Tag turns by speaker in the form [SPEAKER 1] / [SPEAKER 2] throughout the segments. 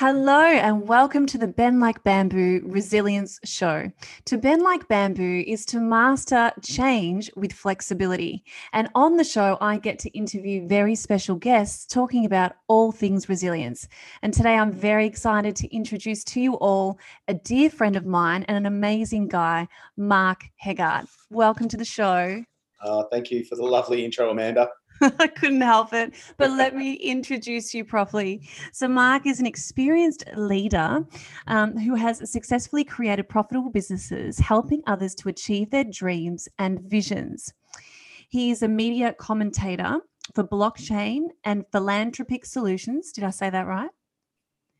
[SPEAKER 1] Hello, and welcome to the Bend Like Bamboo Resilience Show. To bend like bamboo is to master change with flexibility. And on the show, I get to interview very special guests talking about all things resilience. And today, I'm very excited to introduce to you all a dear friend of mine and an amazing guy, Mark Heggart. Welcome to the show.
[SPEAKER 2] Uh, thank you for the lovely intro, Amanda.
[SPEAKER 1] I couldn't help it. But let me introduce you properly. So, Mark is an experienced leader um, who has successfully created profitable businesses, helping others to achieve their dreams and visions. He is a media commentator for blockchain and philanthropic solutions. Did I say that right?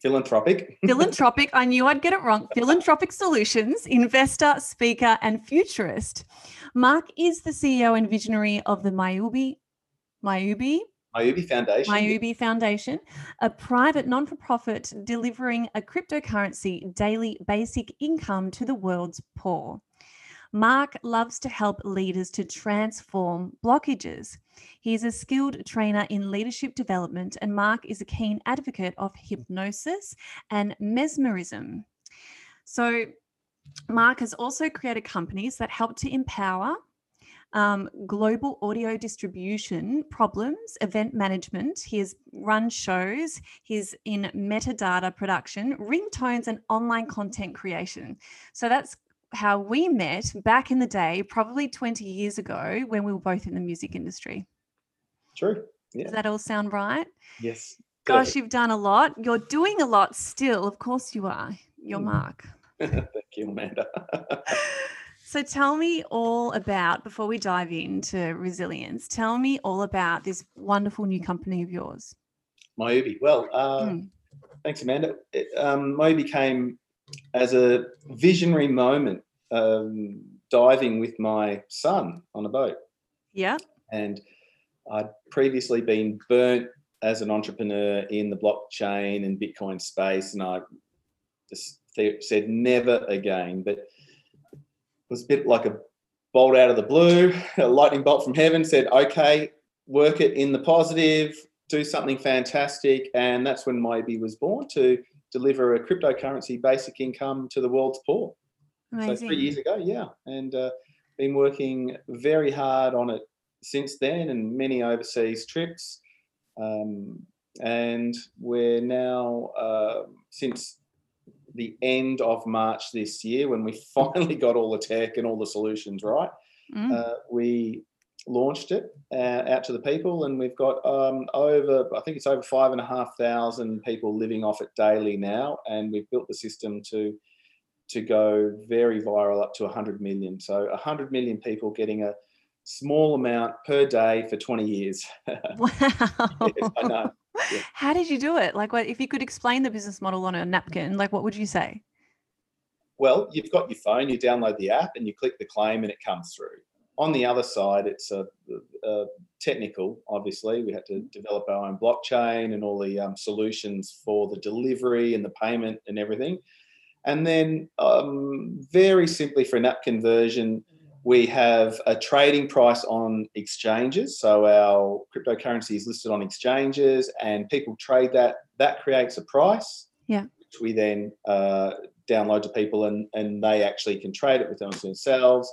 [SPEAKER 2] Philanthropic.
[SPEAKER 1] Philanthropic. I knew I'd get it wrong. Philanthropic Solutions, investor, speaker, and futurist. Mark is the CEO and visionary of the Myubi Myubi.
[SPEAKER 2] Myubi Foundation.
[SPEAKER 1] Myubi Foundation, a private non for profit delivering a cryptocurrency daily basic income to the world's poor. Mark loves to help leaders to transform blockages. He is a skilled trainer in leadership development, and Mark is a keen advocate of hypnosis and mesmerism. So, Mark has also created companies that help to empower um, global audio distribution problems, event management. He has run shows. He's in metadata production, ringtones, and online content creation. So that's how we met back in the day, probably 20 years ago, when we were both in the music industry.
[SPEAKER 2] True.
[SPEAKER 1] Yeah. Does that all sound right?
[SPEAKER 2] Yes.
[SPEAKER 1] Gosh, you've done a lot. You're doing a lot still. Of course you are. You're mm. Mark.
[SPEAKER 2] Thank you, Amanda.
[SPEAKER 1] So tell me all about, before we dive into resilience, tell me all about this wonderful new company of yours.
[SPEAKER 2] Myubi. Well, uh, mm. thanks, Amanda. It, um, Myubi came as a visionary moment um, diving with my son on a boat.
[SPEAKER 1] Yeah.
[SPEAKER 2] And I'd previously been burnt as an entrepreneur in the blockchain and Bitcoin space, and I just said never again. But was a bit like a bolt out of the blue, a lightning bolt from heaven said, okay, work it in the positive, do something fantastic. And that's when Myubi was born to deliver a cryptocurrency basic income to the world's poor. Amazing. So three years ago, yeah. And uh, been working very hard on it since then and many overseas trips. Um, and we're now, uh, since the end of March this year, when we finally got all the tech and all the solutions right, mm. uh, we launched it uh, out to the people, and we've got um, over, I think it's over five and a half thousand people living off it daily now, and we've built the system to to go very viral up to 100 million. So 100 million people getting a small amount per day for 20 years.
[SPEAKER 1] Wow. yes, I know. Yeah. How did you do it? Like, what if you could explain the business model on a napkin? Like, what would you say?
[SPEAKER 2] Well, you've got your phone, you download the app, and you click the claim, and it comes through. On the other side, it's a, a technical. Obviously, we had to develop our own blockchain and all the um, solutions for the delivery and the payment and everything. And then, um, very simply, for a napkin version, we have a trading price on exchanges. So our cryptocurrency is listed on exchanges and people trade that. That creates a price.
[SPEAKER 1] Yeah.
[SPEAKER 2] Which we then uh, download to people and, and they actually can trade it with themselves.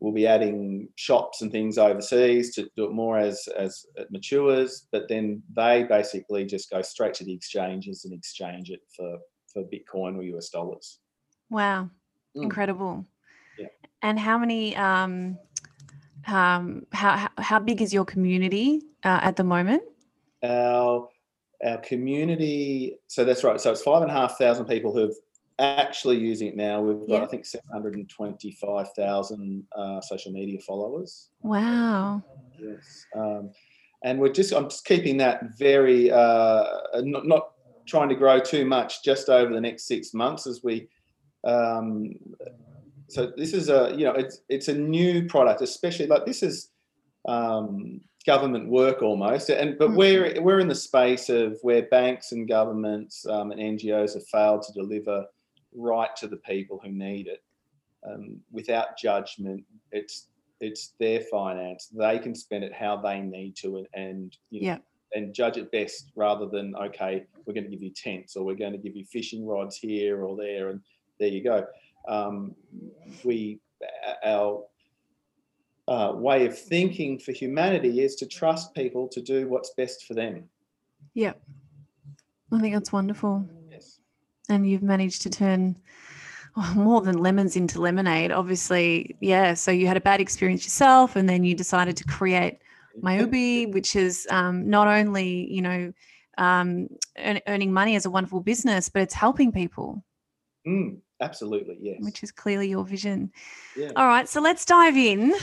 [SPEAKER 2] We'll be adding shops and things overseas to do it more as, as it matures, but then they basically just go straight to the exchanges and exchange it for, for Bitcoin or US dollars.
[SPEAKER 1] Wow. Mm. Incredible. And how many? Um, um, how how big is your community uh, at the moment?
[SPEAKER 2] Our our community. So that's right. So it's five and a half thousand people who've actually using it now. We've got yeah. I think seven hundred and twenty five thousand uh, social media followers.
[SPEAKER 1] Wow.
[SPEAKER 2] Yes. Um, and we're just I'm just keeping that very uh, not, not trying to grow too much just over the next six months as we um, so this is a you know it's it's a new product, especially like this is um, government work almost, and but mm-hmm. we're we're in the space of where banks and governments um, and NGOs have failed to deliver right to the people who need it um, without judgment. It's it's their finance; they can spend it how they need to, and, and you know,
[SPEAKER 1] yeah.
[SPEAKER 2] and judge it best rather than okay we're going to give you tents or we're going to give you fishing rods here or there and there you go um, we our uh, way of thinking for humanity is to trust people to do what's best for them.
[SPEAKER 1] Yeah. I think that's wonderful.
[SPEAKER 2] Yes.
[SPEAKER 1] And you've managed to turn oh, more than lemons into lemonade obviously. Yeah so you had a bad experience yourself and then you decided to create Myubi, which is um, not only you know um, earn, earning money as a wonderful business, but it's helping people.
[SPEAKER 2] Mm, absolutely, yes.
[SPEAKER 1] Which is clearly your vision.
[SPEAKER 2] Yeah.
[SPEAKER 1] All right, so let's dive in.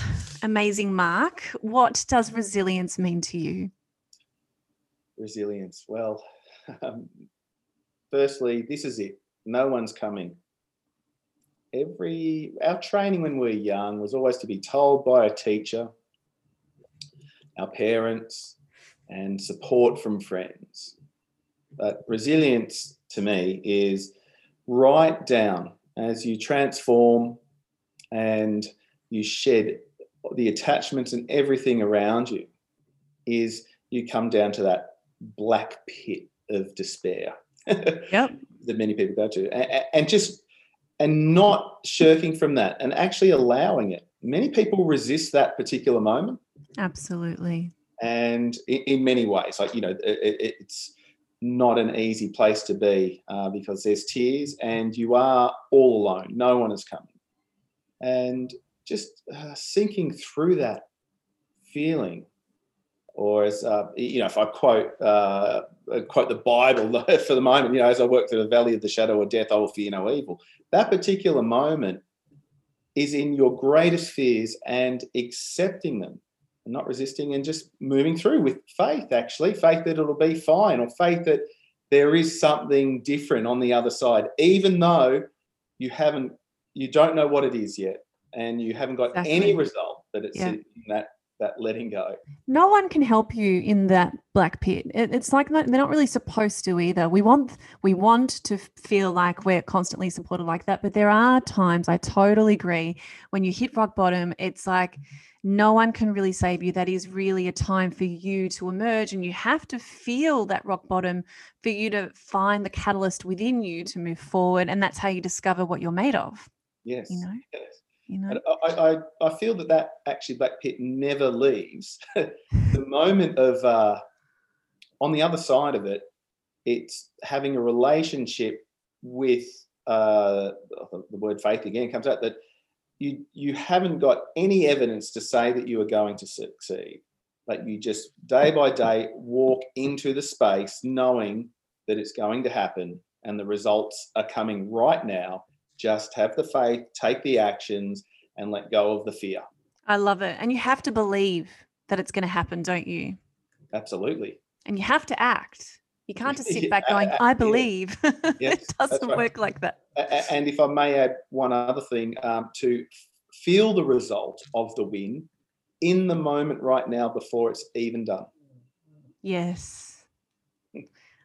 [SPEAKER 1] Amazing, Mark. What does resilience mean to you?
[SPEAKER 2] Resilience. Well, um, firstly, this is it. No one's coming. Every our training when we were young was always to be told by a teacher our parents, and support from friends. But resilience to me is right down as you transform and you shed the attachments and everything around you, is you come down to that black pit of despair.
[SPEAKER 1] Yep.
[SPEAKER 2] that many people go to. And, and just and not shirking from that and actually allowing it. Many people resist that particular moment
[SPEAKER 1] Absolutely.
[SPEAKER 2] And in, in many ways, like, you know, it, it's not an easy place to be uh, because there's tears and you are all alone. No one is coming. And just uh, sinking through that feeling, or as uh, you know, if I quote uh, quote the Bible for the moment, you know, as I work through the valley of the shadow of death, I will fear no evil. That particular moment is in your greatest fears and accepting them and not resisting and just moving through with faith, actually, faith that it'll be fine, or faith that there is something different on the other side, even though you haven't, you don't know what it is yet, and you haven't got exactly. any result, that it's yeah. in that that letting go.
[SPEAKER 1] No one can help you in that black pit. It, it's like they're not really supposed to either. We want we want to feel like we're constantly supported like that, but there are times I totally agree when you hit rock bottom. It's like no one can really save you. That is really a time for you to emerge, and you have to feel that rock bottom for you to find the catalyst within you to move forward. And that's how you discover what you're made of.
[SPEAKER 2] Yes.
[SPEAKER 1] You know?
[SPEAKER 2] Yes.
[SPEAKER 1] You know?
[SPEAKER 2] I, I, I feel that that actually Black Pit never leaves. the moment of, uh, on the other side of it, it's having a relationship with uh, the word faith again comes out that you you haven't got any evidence to say that you are going to succeed like you just day by day walk into the space knowing that it's going to happen and the results are coming right now just have the faith take the actions and let go of the fear
[SPEAKER 1] i love it and you have to believe that it's going to happen don't you
[SPEAKER 2] absolutely
[SPEAKER 1] and you have to act you can't just sit back going, I believe. Yes, it doesn't right. work like that.
[SPEAKER 2] And if I may add one other thing, um, to feel the result of the win in the moment right now before it's even done.
[SPEAKER 1] Yes.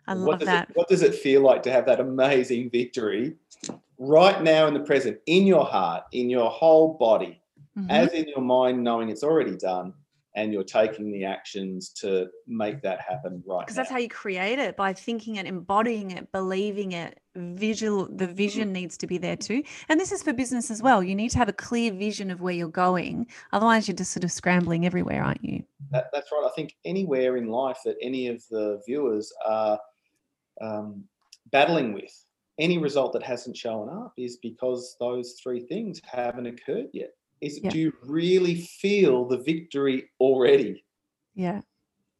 [SPEAKER 1] I love
[SPEAKER 2] what
[SPEAKER 1] that.
[SPEAKER 2] It, what does it feel like to have that amazing victory right now in the present, in your heart, in your whole body, mm-hmm. as in your mind, knowing it's already done? and you're taking the actions to make that happen right
[SPEAKER 1] because that's how you create it by thinking it embodying it believing it visual the mm-hmm. vision needs to be there too and this is for business as well you need to have a clear vision of where you're going otherwise you're just sort of scrambling everywhere aren't you
[SPEAKER 2] that, that's right i think anywhere in life that any of the viewers are um, battling with any result that hasn't shown up is because those three things haven't occurred yet. Is yeah. do you really feel the victory already?
[SPEAKER 1] Yeah.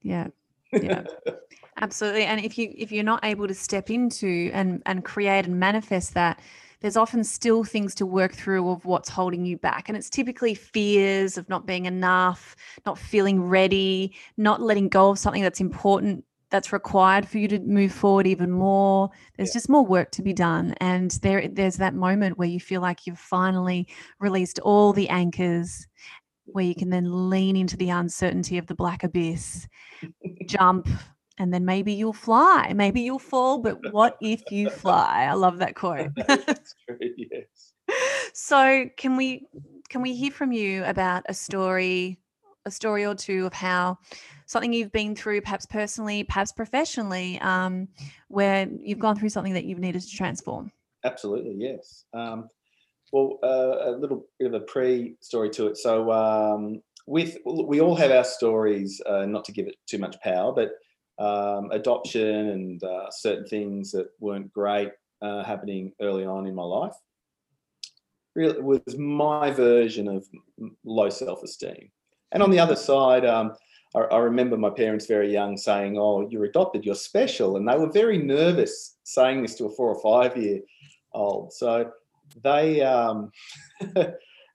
[SPEAKER 1] Yeah. Yeah. Absolutely. And if you if you're not able to step into and and create and manifest that there's often still things to work through of what's holding you back. And it's typically fears of not being enough not feeling ready not letting go of something that's important that's required for you to move forward even more. There's yeah. just more work to be done. And there there's that moment where you feel like you've finally released all the anchors where you can then lean into the uncertainty of the black abyss, jump, and then maybe you'll fly. Maybe you'll fall, but what if you fly? I love that quote.
[SPEAKER 2] That's true, yes.
[SPEAKER 1] So can we can we hear from you about a story, a story or two of how something you've been through, perhaps personally, perhaps professionally, um, where you've gone through something that you've needed to transform?
[SPEAKER 2] Absolutely, yes. Um, well, uh, a little bit of a pre-story to it. So, um, with we all have our stories. Uh, not to give it too much power, but um, adoption and uh, certain things that weren't great uh, happening early on in my life. Really, was my version of low self-esteem. And on the other side, um, I, remember my parents very young saying, "Oh, you're adopted. You're special," and they were very nervous saying this to a four or five year old. So they um, and,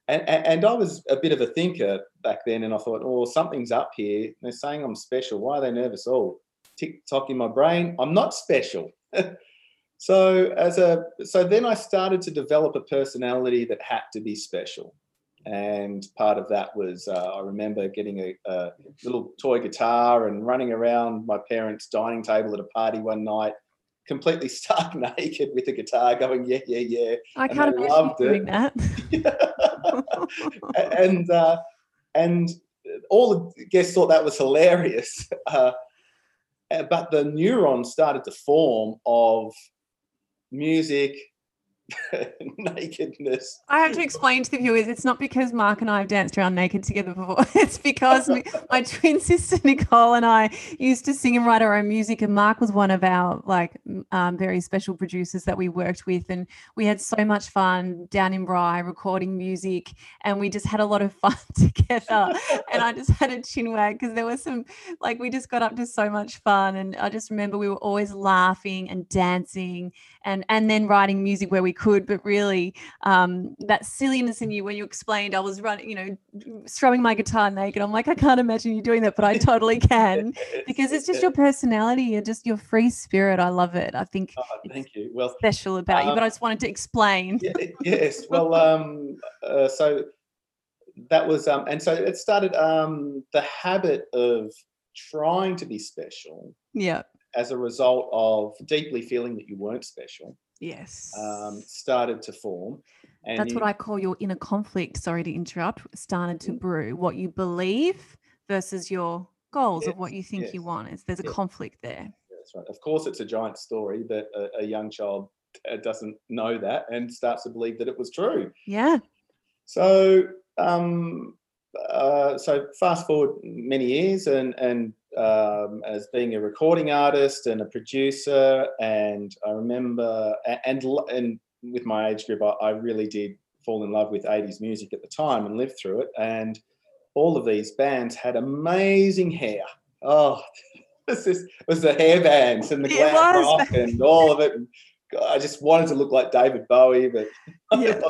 [SPEAKER 2] and I was a bit of a thinker back then, and I thought, "Oh, something's up here." They're saying I'm special. Why are they nervous? Oh, tick tock in my brain. I'm not special. so as a so then I started to develop a personality that had to be special and part of that was uh, I remember getting a, a, little toy guitar and running around my parents' dining table at a party one night, completely stark naked with a guitar, going yeah yeah yeah.
[SPEAKER 1] I can't imagine doing it.
[SPEAKER 2] that. and uh, and all the guests thought that was hilarious. Uh, but the neurons started to form of music, nakedness.
[SPEAKER 1] I have to explain to the viewers it's not because Mark and I have danced around naked together before. It's because my twin sister Nicole and I used to sing and write our own music, and Mark was one of our like um, very special producers that we worked with, and we had so much fun down in Bry recording music, and we just had a lot of fun together. and I just had a chin wag because there was some like we just got up to so much fun, and I just remember we were always laughing and dancing, and and then writing music where we could, but really um, that silliness in you when you explained I was running, you know, strumming my guitar naked. I'm like, I can't imagine you doing that, but I totally can because it's just your personality. You're just your free spirit. I love it. I think.
[SPEAKER 2] Oh, thank you. Well,
[SPEAKER 1] special about um, you, but I um, just wanted to explain.
[SPEAKER 2] Yeah, yes. Well, um, uh, so that was, um, and so it started um, the habit of trying to be special.
[SPEAKER 1] Yeah.
[SPEAKER 2] As a result of deeply feeling that you weren't special
[SPEAKER 1] yes.
[SPEAKER 2] um, started to form
[SPEAKER 1] and that's you, what i call your inner conflict sorry to interrupt started to mm. brew. What you believe versus your goals yes, of what you think yes, you want is there's a yes. conflict there.
[SPEAKER 2] That's right. Of course it's a giant story but a, a young child uh, doesn't know that and starts to believe that it was true.
[SPEAKER 1] Yeah.
[SPEAKER 2] So um uh, so fast forward many years and and um, as being a recording artist and a producer. And I remember, and and with my age group, I, I really did fall in love with 80s music at the time and lived through it. And all of these bands had amazing hair. Oh, this is, it was the hair bands and the glam rock and all of it. And I just wanted to look like David Bowie, but yeah.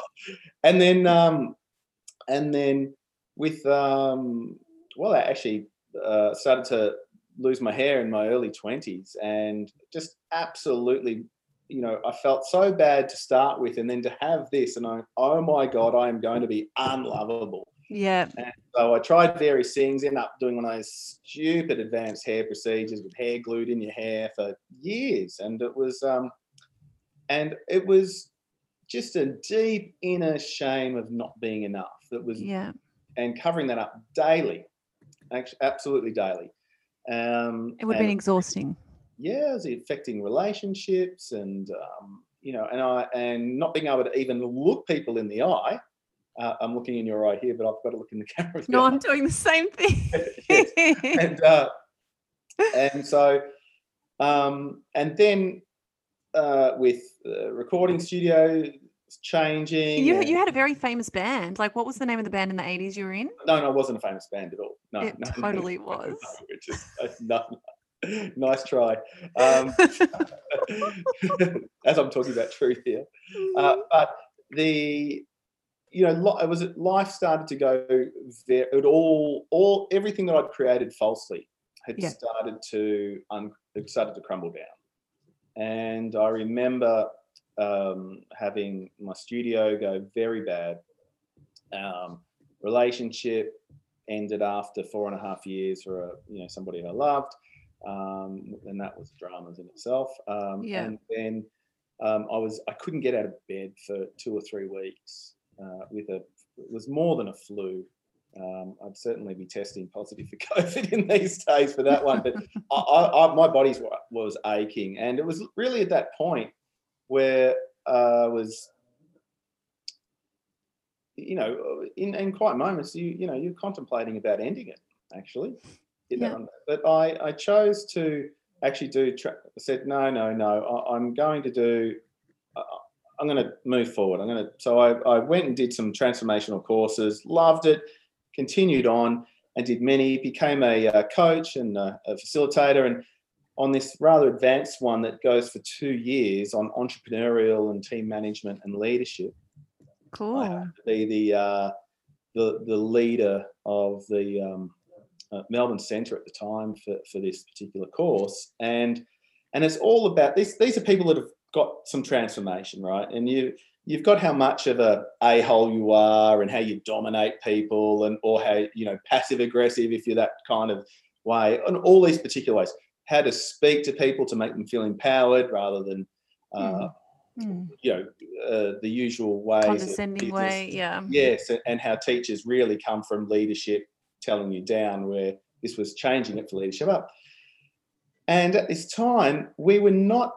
[SPEAKER 2] and then um, and then with um, well, actually uh, started to lose my hair in my early 20s and just absolutely you know i felt so bad to start with and then to have this and i oh my god i am going to be unlovable.
[SPEAKER 1] Yeah.
[SPEAKER 2] And so i tried various things ended up doing one of those stupid advanced hair procedures with hair glued in your hair for years. And it was um and it was just a deep inner shame of not being enough that was
[SPEAKER 1] yeah.
[SPEAKER 2] and covering that up daily absolutely daily. Um,
[SPEAKER 1] it would have been exhausting.
[SPEAKER 2] Yeah, it affecting relationships and um, you know, and I and not being able to even look people in the eye. Uh, I'm looking in your eye here, but I've got to look in the camera.
[SPEAKER 1] No, I'm doing the same thing.
[SPEAKER 2] and uh, and so um, and then uh, with the recording studio changing.
[SPEAKER 1] You you had a very famous band. Like, what was the name of the band in the eighties you were in?
[SPEAKER 2] No, no, it wasn't a famous band at all. No,
[SPEAKER 1] it
[SPEAKER 2] no,
[SPEAKER 1] totally no, was.
[SPEAKER 2] No, just, no, nice try. Um, as I'm talking about truth here, uh, mm-hmm. but the you know it was life started to go there. It all all everything that I'd created falsely had yeah. started to un, started to crumble down, and I remember um, having my studio go very bad. Um, relationship ended after four and a half years for a you know somebody I loved, um, and that was dramas in itself. Um, yeah. And then um, I was I couldn't get out of bed for two or three weeks uh, with a it was more than a flu. Um, I'd certainly be testing positive for COVID in these days for that one. But I, I, I, my body was aching, and it was really at that point where I uh, was, you know, in, in quite moments, you you know, you're contemplating about ending it. Actually, yeah. but I I chose to actually do. Tra- said no, no, no. I, I'm going to do. I'm going to move forward. I'm going to. So I, I went and did some transformational courses. Loved it continued on and did many, became a, uh, coach and a, a, facilitator. And on this rather advanced one that goes for two years on entrepreneurial and team management and leadership.
[SPEAKER 1] Cool. I
[SPEAKER 2] to be the, uh, the, the leader of the um, uh, Melbourne Centre at the time for, for this particular course. And and it's all about this. These are people that have got some transformation, right? And you you've got how much of a a-hole you are and how you dominate people and or how you know passive aggressive if you're that kind of way and all these particular ways how to speak to people to make them feel empowered rather than uh, mm. you know uh, the usual ways
[SPEAKER 1] condescending way yeah.
[SPEAKER 2] Yes and how teachers really come from leadership telling you down where this was changing it for leadership up. And at this time we were not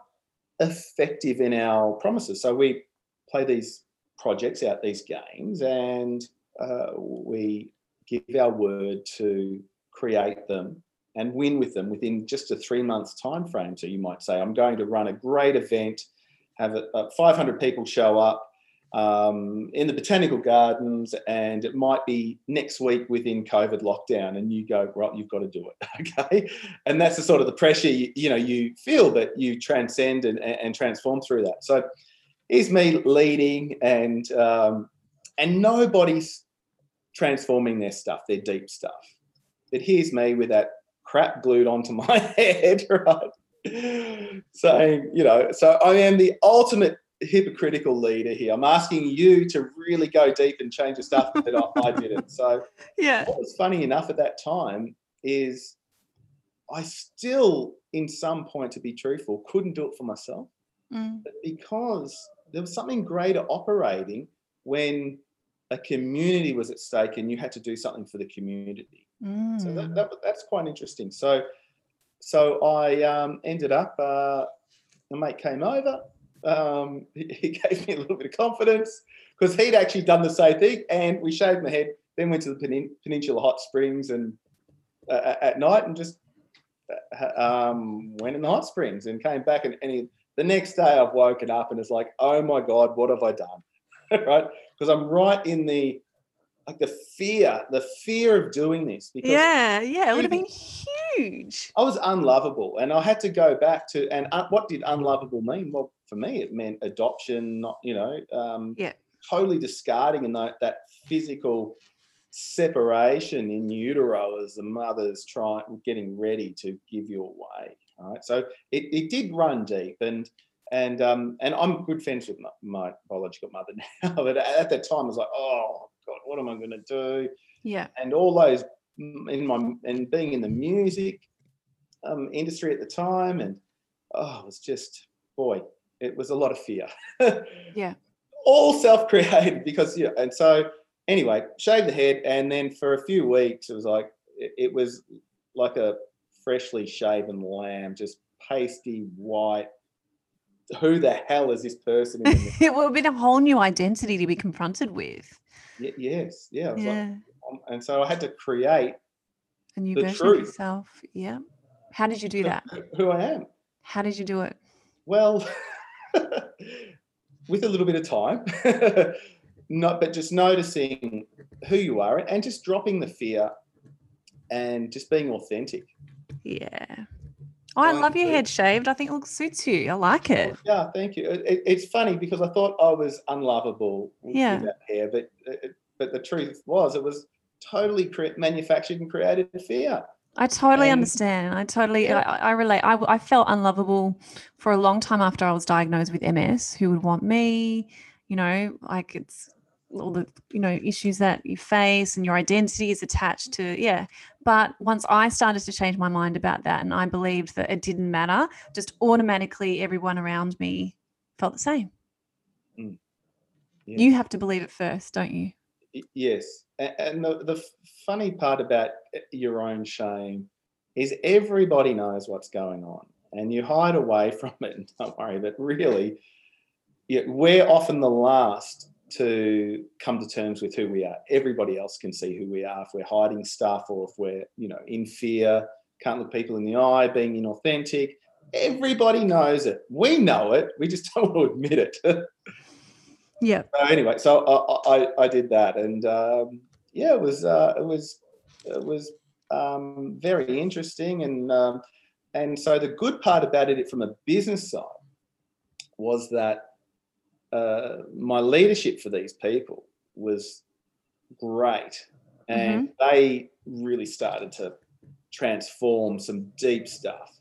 [SPEAKER 2] effective in our promises. So we play these projects out these games and uh, we give our word to create them and win with them within just a three months time frame so you might say i'm going to run a great event have a, a 500 people show up um, in the botanical gardens and it might be next week within covid lockdown and you go right you've got to do it okay? And that's the sort of the pressure you, you know you feel but you transcend and, and transform through that. So here's me leading and um, and nobody's transforming their stuff, their deep stuff. But here's me with that crap glued onto my head, right? Saying, you know, so I am the ultimate hypocritical leader here. I'm asking you to really go deep and change the stuff that I, didn't. So,
[SPEAKER 1] yeah.
[SPEAKER 2] What was funny enough at that time is I still, in some point, to be truthful, couldn't do it for myself. Mm. But because there was something greater operating when a community was at stake and you had to do something for the community. Mm. So that, mm. that, that's quite interesting. So so I um, ended up, uh, a mate came over. Um, he, he, gave me a little bit of confidence because he'd actually done the same thing, and we shaved my head. Then went to the Penin- Peninsula Hot Springs and uh, at night and just uh, um, went in the hot springs and came back and, and he, the next day I've woken up and it's like, oh my God, what have I done? right? Because I'm right in the like the fear, the fear of doing this.
[SPEAKER 1] Because yeah, yeah, it would have been huge.
[SPEAKER 2] I was unlovable, and I had to go back to and uh, what did unlovable mean? Well, for me, it meant adoption. Not you know, um,
[SPEAKER 1] yeah,
[SPEAKER 2] totally discarding and that that physical separation in utero as the mother's trying getting ready to give you away. Right, so it, it did run deep, and and um, and I'm good friends with my, my biological mother now, but at that time I was like, oh God, what am I going to do?
[SPEAKER 1] Yeah,
[SPEAKER 2] and all those in my and being in the music um, industry at the time, and oh, it was just boy, it was a lot of fear.
[SPEAKER 1] yeah,
[SPEAKER 2] all self-created because yeah, and so anyway, shaved the head, and then for a few weeks it was like it, it was like a freshly shaven lamb, just pasty white. Who the hell is this person?
[SPEAKER 1] it would have been a whole new identity to be confronted with.
[SPEAKER 2] Y- yes, yeah. yeah. Like, um, and so I had to create
[SPEAKER 1] a new version truth. of yourself. Yeah. How did you do that?
[SPEAKER 2] Who I am.
[SPEAKER 1] How did you do it?
[SPEAKER 2] Well, with a little bit of time, not but just noticing who you are and just dropping the fear and just being authentic.
[SPEAKER 1] Yeah. Oh, I love your head shaved. I think it looks suits you. I like oh, it.
[SPEAKER 2] Yeah, thank you. It, it's funny because I thought I was unlovable
[SPEAKER 1] yeah.
[SPEAKER 2] with that hair, but uh, but the truth was it was totally cre- manufactured and created fear.
[SPEAKER 1] I totally and, understand. I totally, yeah. I, I, relate. I, I felt unlovable for a long time after I was diagnosed with MS. Who would want me? You know, like it's all the you know issues that you face and your identity is attached to yeah but once i started to change my mind about that and i believed that it didn't matter just automatically everyone around me felt the same mm. yeah. you have to believe it first don't you
[SPEAKER 2] Yes, and the, the funny part about eh, your own shame is everybody knows what's going on, and you hide away from it and don't worry. But really, yeah, we're often the last to come to terms with who we are. Everybody else can see who we are if we're hiding stuff or if we're, you know, in fear, can't look people in the eye, being inauthentic. Everybody knows it. We know it. We just don't want to admit it.
[SPEAKER 1] Yeah.
[SPEAKER 2] So anyway, so I, I, I did that, and um, yeah, it was uh, it was it was um, very interesting, and um, and so the good part about it from a business side was that uh, my leadership for these people was great, and they really started to transform some deep stuff,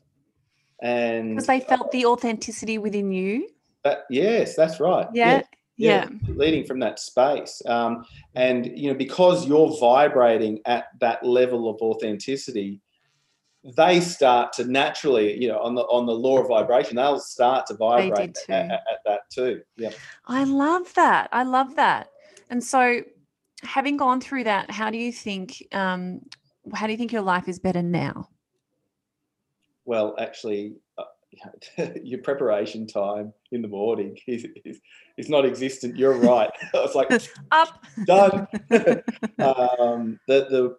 [SPEAKER 2] and
[SPEAKER 1] Because they felt the authenticity within you.
[SPEAKER 2] that, yes, that's right.
[SPEAKER 1] Yeah.
[SPEAKER 2] yes
[SPEAKER 1] Yeah.
[SPEAKER 2] leading from that space um, and you know because you're vibrating at that level of authenticity they start to naturally you know on the on the law of vibration they'll start to vibrate at, at- at that too yeah
[SPEAKER 1] I love that. I love that. And so, having gone through that, how do you think? Um, how do you think your life is better now?
[SPEAKER 2] well actually uh, your preparation time in the morning is, is, is not existent you're right I was like
[SPEAKER 1] Up.
[SPEAKER 2] done um, the the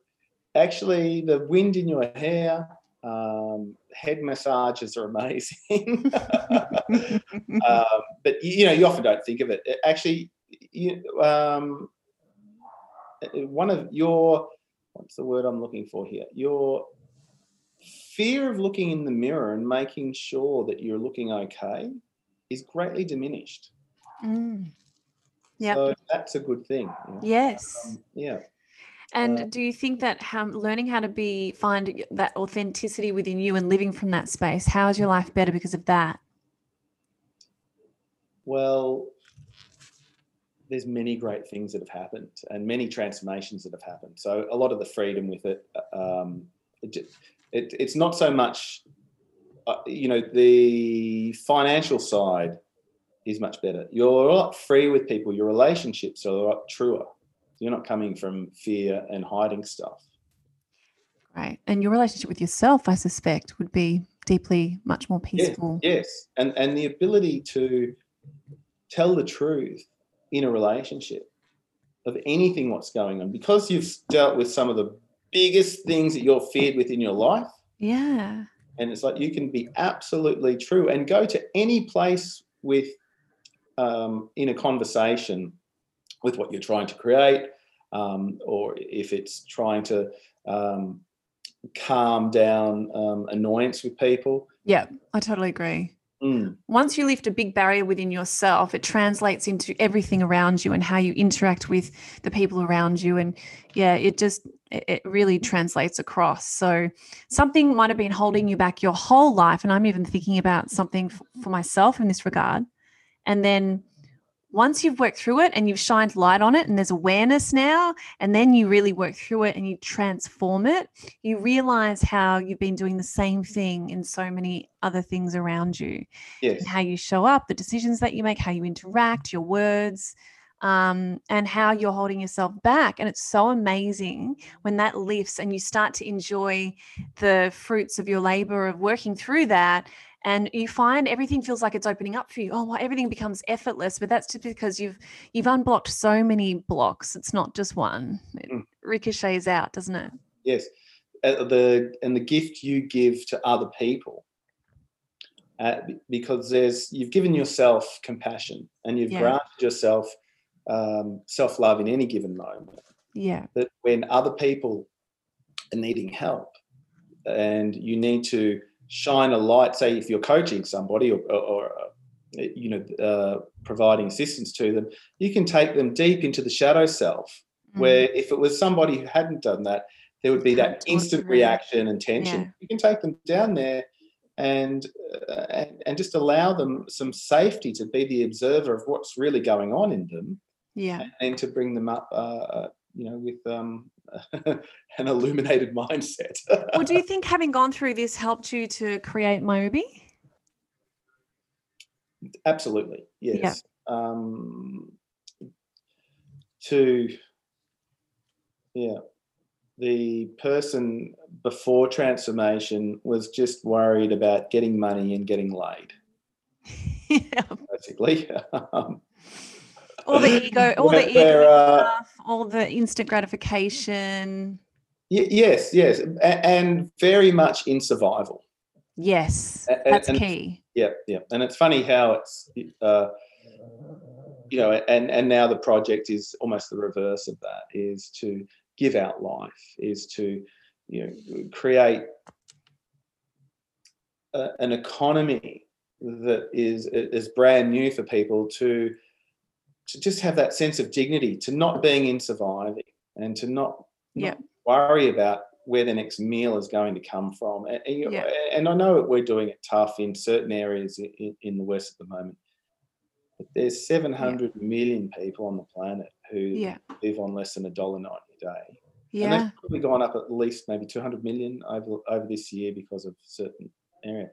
[SPEAKER 2] actually the wind in your hair um, head massages are amazing um, but you, know you often don't think of it It actually you, um, one of your what's the word i'm looking for here your fear of looking in the mirror and making sure that you're looking okay is greatly diminished
[SPEAKER 1] Mm. Yep.
[SPEAKER 2] so that's a good thing you know?
[SPEAKER 1] Yes.
[SPEAKER 2] Um, yeah
[SPEAKER 1] And
[SPEAKER 2] uh,
[SPEAKER 1] do you think that how, learning how to be find that authenticity within you and living from that space, how is your life better because of that?
[SPEAKER 2] Well, there's many great things that have happened and many transformations that have happened. So a lot of the freedom with it, um, it, it it's not so much, uh, you know, the financial side is much better. You're a lot free with people. Your relationships are a lot truer. You're not coming from fear and hiding stuff.
[SPEAKER 1] Right. And your relationship with yourself, I suspect, would be deeply much more peaceful.
[SPEAKER 2] Yes, and and the ability to tell the truth in a relationship of anything what's going on because you've dealt with some of the biggest things that you're feared with in your life
[SPEAKER 1] Yeah.
[SPEAKER 2] and it's like you can be absolutely true and go to any place with um, in a conversation with what you're trying to create um, or if it's trying to um, calm down um, annoyance with people
[SPEAKER 1] Yeah. I totally agree.
[SPEAKER 2] Mm,
[SPEAKER 1] Once you lift a big barrier within yourself, it translates into everything around you and how you interact with the people around you. And yeah, it just, it it really translates across. So something might have been holding you back your whole life. And I'm even thinking about something for myself in this regard. And then once you've worked through it and you've shined light on it and there's awareness now, and then you really work through it and you transform it, you realize how you've been doing the same thing in so many other things around you
[SPEAKER 2] yes
[SPEAKER 1] how you show up, the decisions that you make, how you interact, your words, um, and how you're holding yourself back. And it's so amazing when that lifts and you start to enjoy the fruits of your labor of working through that. And you find everything feels like it's opening up for you. Oh, well, everything becomes effortless, but that's just because you've you've unblocked so many blocks. It's not just one. It
[SPEAKER 2] Mm.
[SPEAKER 1] ricochets out, doesn't it?
[SPEAKER 2] Yes, uh, the and the gift you give to other people, uh, because there's you've given yourself compassion and you've
[SPEAKER 1] Yeah.
[SPEAKER 2] granted yourself um, self love in any given moment.
[SPEAKER 1] Yeah.
[SPEAKER 2] That when other people are needing help, and you need to shine a light, say if you're coaching somebody or, or, or you know uh, providing assistance to them, you can take them deep into the shadow self
[SPEAKER 1] Mm.
[SPEAKER 2] where if it was somebody who hadn't done that, there would be that instant reaction and tension.
[SPEAKER 1] Yeah.
[SPEAKER 2] You can take them down there and, uh, and and just allow them some safety to be the observer of what's really going on in them,
[SPEAKER 1] yeah.
[SPEAKER 2] and to bring them up, uh, uh, you know, with um, an illuminated mindset.
[SPEAKER 1] well, do you think having gone through this helped you to create Myubi?
[SPEAKER 2] Absolutely, yes. Um, to Yeah. The person before transformation was just worried about getting money and getting laid,
[SPEAKER 1] yeah.
[SPEAKER 2] basically.
[SPEAKER 1] All the ego, all the ego
[SPEAKER 2] uh,
[SPEAKER 1] stuff, all the instant gratification.
[SPEAKER 2] y- yes, yes. a- And very much in survival.
[SPEAKER 1] Yes,
[SPEAKER 2] A- a-
[SPEAKER 1] that's
[SPEAKER 2] and-
[SPEAKER 1] key.
[SPEAKER 2] Yeah, yeah. And it's funny how it's, uh, you know, and, and now the project is almost the reverse of that is to give out life, is to, you know, create a, an economy that is is brand new for people to to just have that sense of dignity, to not being in surviving and to not, not
[SPEAKER 1] Yeah.
[SPEAKER 2] worry about where the next meal is going to come from. And, and, you-
[SPEAKER 1] Yeah.
[SPEAKER 2] and I know that we're doing it tough in certain areas in, in the West at the moment. But there's 700 million people on the planet who
[SPEAKER 1] Yeah,
[SPEAKER 2] live on less than a dollar ninety a day. And
[SPEAKER 1] yeah,
[SPEAKER 2] they've probably gone up at least maybe 200 million over, over this year because of certain area.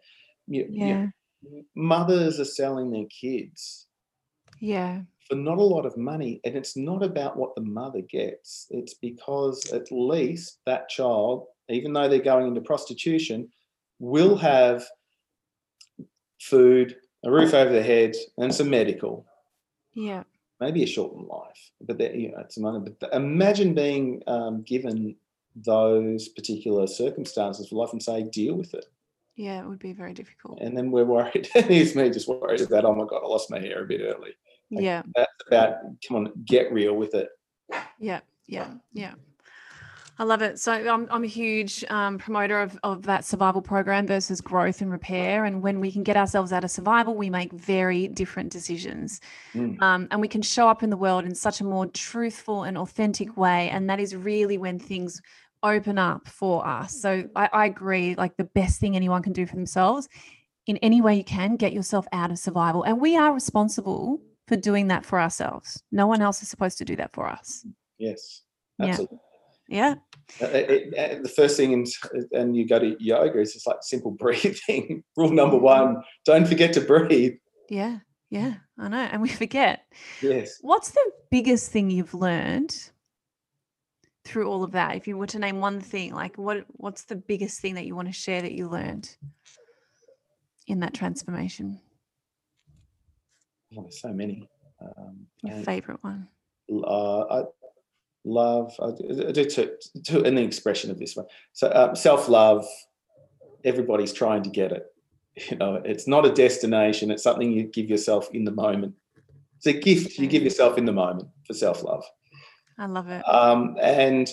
[SPEAKER 2] You, you-
[SPEAKER 1] yeah,
[SPEAKER 2] mothers are selling their kids
[SPEAKER 1] yeah,
[SPEAKER 2] for not a lot of money and it's not about what the mother gets it's because at least that child even though they're going into prostitution will have food a roof over their head and some medical.
[SPEAKER 1] Yeah,
[SPEAKER 2] maybe a shortened life but that you know it's money but imagine being um, given those particular circumstances for life and say deal with it
[SPEAKER 1] yeah. It would be very difficult.
[SPEAKER 2] and then we're worried here's me just worried about oh my god i lost my hair a bit early
[SPEAKER 1] Yeah,
[SPEAKER 2] that's about come on get real with it
[SPEAKER 1] yeah, yeah, yeah. I love it. So I'm, I'm a huge um, promoter of, of that survival program versus growth and repair. And when we can get ourselves out of survival, we make very different decisions.
[SPEAKER 2] Mm.
[SPEAKER 1] Um, and we can show up in the world in such a more truthful and authentic way. And that is really when things open up for us. So I, I agree, like the best thing anyone can do for themselves in any way you can, get yourself out of survival. And we are responsible for doing that for ourselves. No one else is supposed to do that for us.
[SPEAKER 2] Yes,
[SPEAKER 1] Yeah.
[SPEAKER 2] absolutely.
[SPEAKER 1] Yeah.
[SPEAKER 2] Uh, it- it- the first thing, in, and you go to yoga, is just like simple breathing. Rule number one: don't forget to breathe.
[SPEAKER 1] Yeah. Yeah. I know. And we forget.
[SPEAKER 2] Yes.
[SPEAKER 1] What's the biggest thing you've learned through all of that? If you were to name one thing, like what what's the biggest thing that you want to share that you learned in that transformation?
[SPEAKER 2] Oh, there's so many. Um,
[SPEAKER 1] Your favorite one.
[SPEAKER 2] uh, I love. I I do to, to, in the expression of this one. So um, self-love. Everybody's trying to get it. You know, it's not a destination. It's something you give yourself in the moment. It's a gift you give yourself in the moment for self-love.
[SPEAKER 1] I love it.
[SPEAKER 2] um, and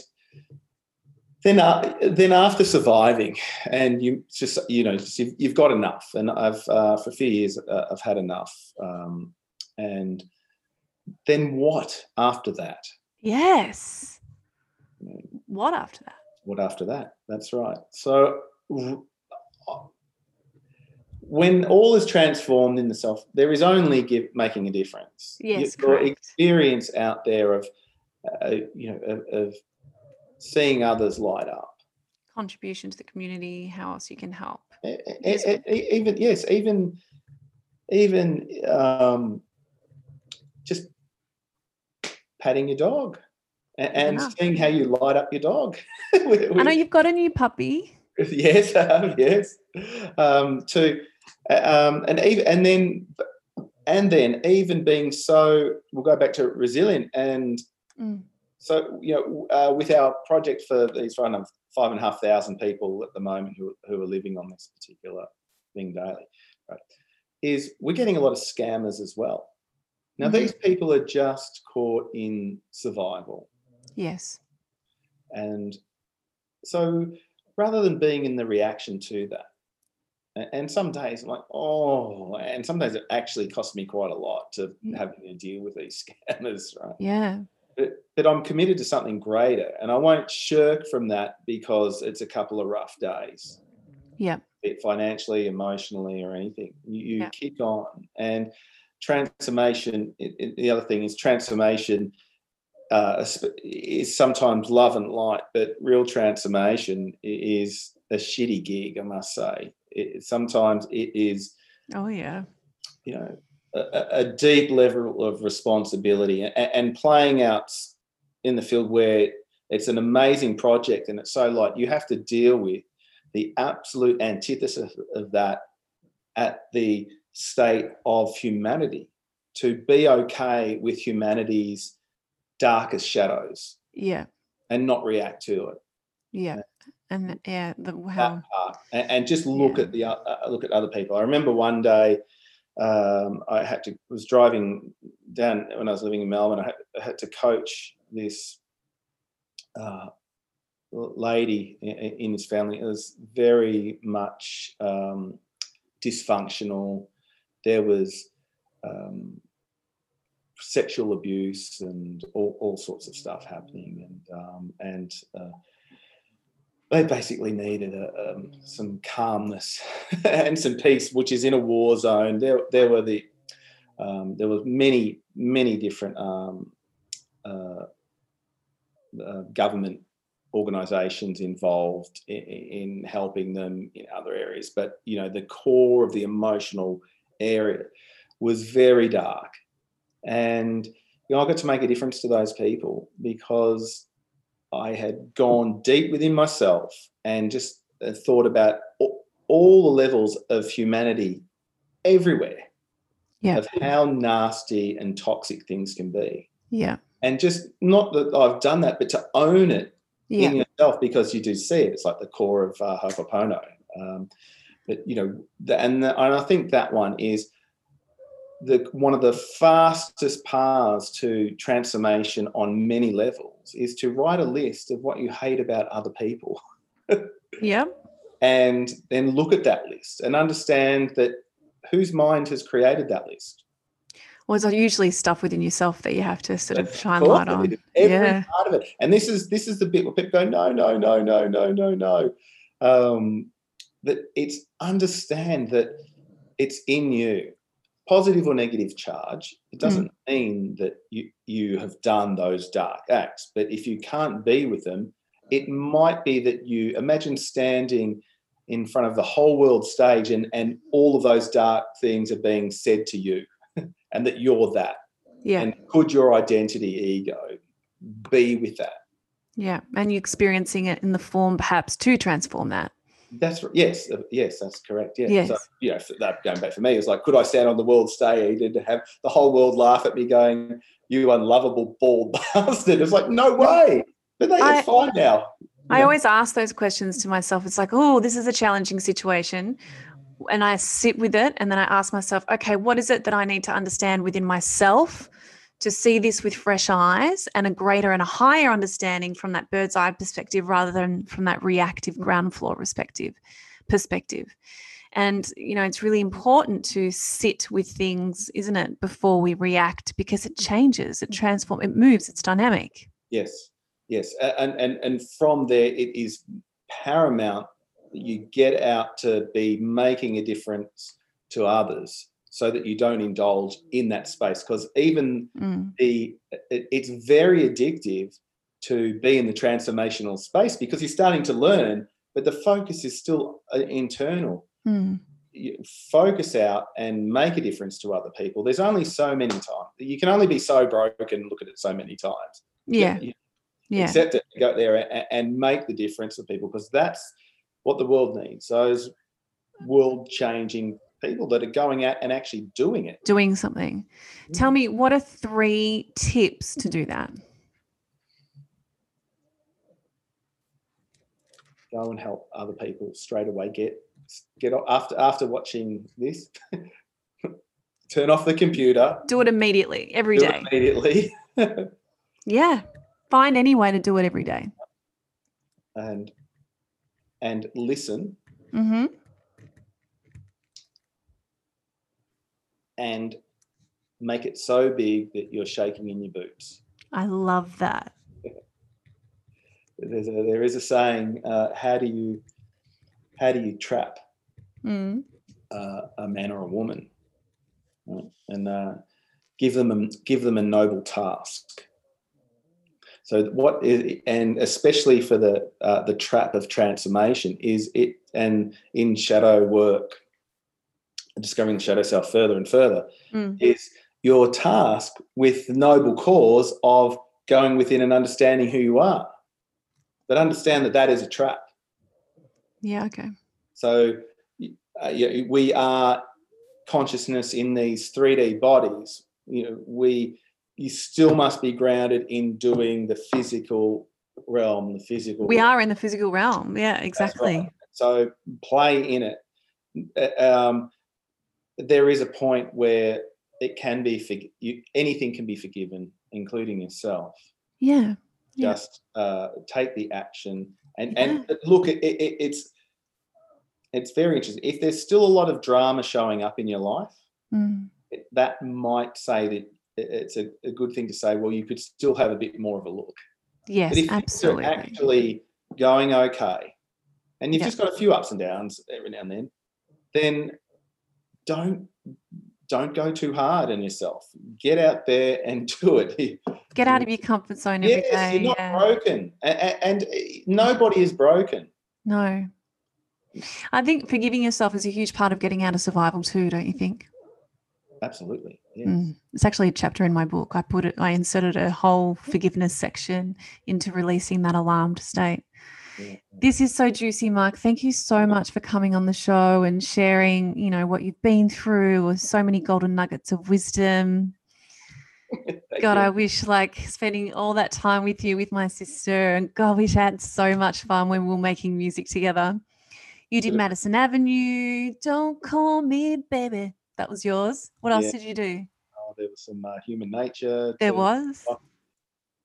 [SPEAKER 2] then uh, then after surviving and you just you know just you've, you've got enough and i've uh, for a few years uh, i've had enough um, and then what after that
[SPEAKER 1] Yes. What after that?
[SPEAKER 2] what after that that's right so when all is transformed in the self there is only give, making a difference
[SPEAKER 1] Yes,
[SPEAKER 2] your
[SPEAKER 1] correct.
[SPEAKER 2] experience out there of uh, you know of, of seeing others light up.
[SPEAKER 1] Contribution to the community, how else you can help.
[SPEAKER 2] Even yes even even um, just patting your dog a- and seeing how you light up your dog.
[SPEAKER 1] I know you've got a new puppy.
[SPEAKER 2] yes I have, yes. Um, to uh, um, and even and then and then even being so we'll go back to resilient and
[SPEAKER 1] Mm.
[SPEAKER 2] so you know uh, with our project for these five and a- five and a half thousand people at the moment who, who are living on this particular thing daily right is we're getting a lot of scammers as well now
[SPEAKER 1] Mhm.
[SPEAKER 2] these people are just caught in survival
[SPEAKER 1] Yes.
[SPEAKER 2] and so rather than being in the reaction to that and some days I'm like oh and sometimes it actually costs me quite a lot to
[SPEAKER 1] Mm.
[SPEAKER 2] having to deal with these scammers right
[SPEAKER 1] Yeah.
[SPEAKER 2] But, but I'm committed to something greater and I won't shirk from that because it's a couple of rough days,
[SPEAKER 1] Yeah.
[SPEAKER 2] financially, emotionally, or anything. You, you
[SPEAKER 1] Yeah.
[SPEAKER 2] kick on. And transformation, it, it- the other thing is transformation uh, is sometimes love and light, but real transformation is a shitty gig, I must say. It, sometimes it is
[SPEAKER 1] Oh yeah.
[SPEAKER 2] you know a, deep level of responsibility and, and playing out in the field where it's an amazing project, and it's so like you have to deal with the absolute antithesis of that at the state of humanity to be okay with humanity's darkest shadows
[SPEAKER 1] Yeah.
[SPEAKER 2] and not react to it
[SPEAKER 1] Yeah. And yeah, the how
[SPEAKER 2] and, and just look
[SPEAKER 1] Yeah.
[SPEAKER 2] at the uh, look at other people. I remember one day um, I had to was driving down when I was living in Melbourne. I had, I had to coach this uh, lady in, in his family. It was very much um, dysfunctional. There was um, sexual abuse and all, all sorts of stuff happening, and um, and uh, they basically needed a, um, some calmness and some peace, which is in a war zone. There, there were the um, there were many, many different um, uh, uh, government organisations involved in, in helping them in other areas, but you know the core of the emotional area was very dark, and you know, I got to make a difference to those people because I had gone deep within myself and just uh, thought about all, all the levels of humanity everywhere
[SPEAKER 1] Yeah.
[SPEAKER 2] of how nasty and toxic things can be.
[SPEAKER 1] yeah.
[SPEAKER 2] And just not that I've done that, but to own it
[SPEAKER 1] Yeah.
[SPEAKER 2] in yourself because you do see it. It's like the core of uh, Ho'oponopono. Um, but, you know, the, and, the, and I think that one is the one of the fastest paths to transformation on many levels is to write a list of what you hate about other people
[SPEAKER 1] Yeah.
[SPEAKER 2] and then look at that list and understand that whose mind has created that list.
[SPEAKER 1] Well, it's usually stuff within yourself that you have to sort of
[SPEAKER 2] Of
[SPEAKER 1] shine light on.
[SPEAKER 2] Every
[SPEAKER 1] Yeah.
[SPEAKER 2] part of it. And this is this is the bit where people go, no, no, no, no, no, no, no. Um, that it's understand that it's in you, positive or negative charge. It hmm. doesn't mean that you you have done those dark acts. But if you can't be with them, it might be that you imagine standing in front of the whole world stage and and all of those dark things are being said to you and that you're that
[SPEAKER 1] Yeah.
[SPEAKER 2] and could your identity ego be with that
[SPEAKER 1] yeah. And you're experiencing it in the form perhaps to transform that.
[SPEAKER 2] That's r- yes uh, yes that's correct yeah so
[SPEAKER 1] Yes.
[SPEAKER 2] you know for that going back for me it's like could i stand on the world stage and have the whole world laugh at me going you unlovable bald bastard it's like no way but they
[SPEAKER 1] I-
[SPEAKER 2] are fine now
[SPEAKER 1] I
[SPEAKER 2] Yeah.
[SPEAKER 1] always ask those questions to myself. It's like, oh, this is a challenging situation. And I sit with it and then I ask myself, okay, what is it that I need to understand within myself to see this with fresh eyes and a greater and a higher understanding from that bird's eye perspective rather than from that reactive ground floor perspective perspective. And you know, it's really important to sit with things, isn't it, before we react because it changes, it transforms, it moves, it's dynamic.
[SPEAKER 2] Yes, yes, and and and from there, it is paramount you get out to be making a difference to others, so that you don't indulge in that space. Because even
[SPEAKER 1] Mm.
[SPEAKER 2] the it, it's very addictive to be in the transformational space because you're starting to learn, but the focus is still uh, internal.
[SPEAKER 1] Mm.
[SPEAKER 2] You focus out and make a difference to other people. There's only so many times you can only be so broken. and Look at it so many times
[SPEAKER 1] Yeah.
[SPEAKER 2] you
[SPEAKER 1] Yeah.
[SPEAKER 2] accept it, go there and, and make the difference for people because that's what the world needs. Those world changing people that are going out and actually doing it.
[SPEAKER 1] doing something. Tell me, what are three tips to do that?
[SPEAKER 2] Go and help other people straight away. Get get after after watching this. turn off the computer.
[SPEAKER 1] Do it immediately, every
[SPEAKER 2] do
[SPEAKER 1] day.
[SPEAKER 2] it immediately.
[SPEAKER 1] Yeah. Find any way to do it every day.
[SPEAKER 2] and and listen
[SPEAKER 1] Mm-hmm.
[SPEAKER 2] And make it so big that you're shaking in your boots.
[SPEAKER 1] I love that.
[SPEAKER 2] There's a, there is a saying: uh, "How do you how do you trap
[SPEAKER 1] Mm.
[SPEAKER 2] uh, a man or a woman?" Right? And uh, give them a, give them a noble task. So what is and especially for the uh, the trap of transformation is it and in shadow work, discovering the shadow self further and further
[SPEAKER 1] Mm.
[SPEAKER 2] is your task with the noble cause of going within and understanding who you are but understand that that is a trap.
[SPEAKER 1] Yeah. Okay.
[SPEAKER 2] So uh, yeah, we are consciousness in these 3D bodies. You know, we you still must be grounded in doing the physical realm, the physical.
[SPEAKER 1] We are in the physical realm. Yeah, exactly.
[SPEAKER 2] Right. So play in it. Uh, um, there is a point where it can be for you, anything can be forgiven, including yourself.
[SPEAKER 1] Yeah.
[SPEAKER 2] yeah. Just uh, take the action and yeah. and look. It, it, it's it's very interesting. If there's still a lot of drama showing up in your life,
[SPEAKER 1] mm.
[SPEAKER 2] it, that might say that it's a, a, good thing to say. Well, you could still have a bit more of a look.
[SPEAKER 1] Yes,
[SPEAKER 2] but if
[SPEAKER 1] absolutely.
[SPEAKER 2] You're actually going okay, and you've just got a few ups and downs every now and then, then don't don't go too hard on yourself. Get out there and do it.
[SPEAKER 1] Get out of your comfort zone every
[SPEAKER 2] yes,
[SPEAKER 1] day.
[SPEAKER 2] You're not
[SPEAKER 1] yeah.
[SPEAKER 2] broken, and, and nobody is broken.
[SPEAKER 1] No, I think forgiving yourself is a huge part of getting out of survival too, don't you think?
[SPEAKER 2] Absolutely. Yes.
[SPEAKER 1] Mm. It's actually a chapter in my book. I put it, I inserted a whole forgiveness section into releasing that alarmed state. This is so juicy, Mark. Thank you so much for coming on the show and sharing, you know, what you've been through with so many golden nuggets of wisdom. God, you. I wish like spending all that time with you with my sister and God, we had so much fun when we were making music together. You did Madison Avenue. Don't call me baby. That was yours. What else
[SPEAKER 2] Yeah.
[SPEAKER 1] did you do?
[SPEAKER 2] Oh, there was some uh, human nature.
[SPEAKER 1] There was.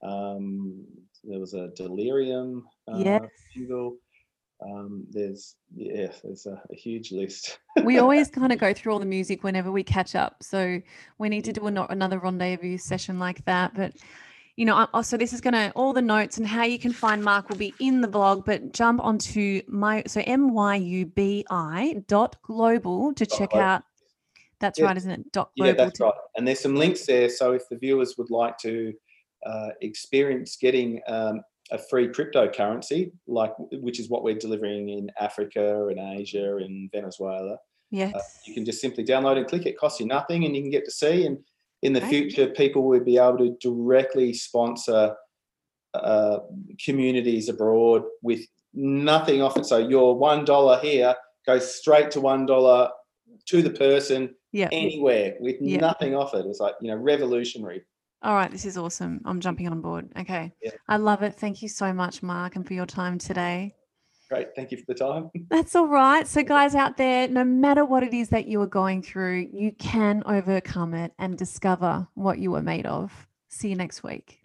[SPEAKER 2] Um, there was a Delerium uh,
[SPEAKER 1] Yes.
[SPEAKER 2] single. Um, there's yeah, there's a, a huge list.
[SPEAKER 1] we always kind of go through all the music whenever we catch up. So we need to do a, another rendezvous session like that. But you know, I- so this is going to all the notes and how you can find Mark will be in the blog. But jump onto my so m y u b i dot global to check
[SPEAKER 2] global.
[SPEAKER 1] out. That's
[SPEAKER 2] Yeah.
[SPEAKER 1] right, isn't it? Dot
[SPEAKER 2] yeah, that's
[SPEAKER 1] to-
[SPEAKER 2] right. And there's some links there. So if the viewers would like to uh, experience getting um, a free cryptocurrency, like which is what we're delivering in Africa and Asia and Venezuela,
[SPEAKER 1] Yes.
[SPEAKER 2] uh, you can just simply download and click. It costs you nothing, and you can get to see. And in the
[SPEAKER 1] Right.
[SPEAKER 2] future, people will be able to directly sponsor uh, communities abroad with nothing off it. So your one dollar here goes straight to one dollar to the person
[SPEAKER 1] yeah.
[SPEAKER 2] anywhere with
[SPEAKER 1] Yeah.
[SPEAKER 2] nothing off it. It's like you know revolutionary.
[SPEAKER 1] All right, this is awesome. I'm jumping on board. Okay.
[SPEAKER 2] Yeah.
[SPEAKER 1] I love it. Thank you so much, Mark, and for your time today.
[SPEAKER 2] Great, thank you for the time.
[SPEAKER 1] That's all right. So, guys out there, no matter what it is that you are going through, you can overcome it and discover what you are made of. See you next week.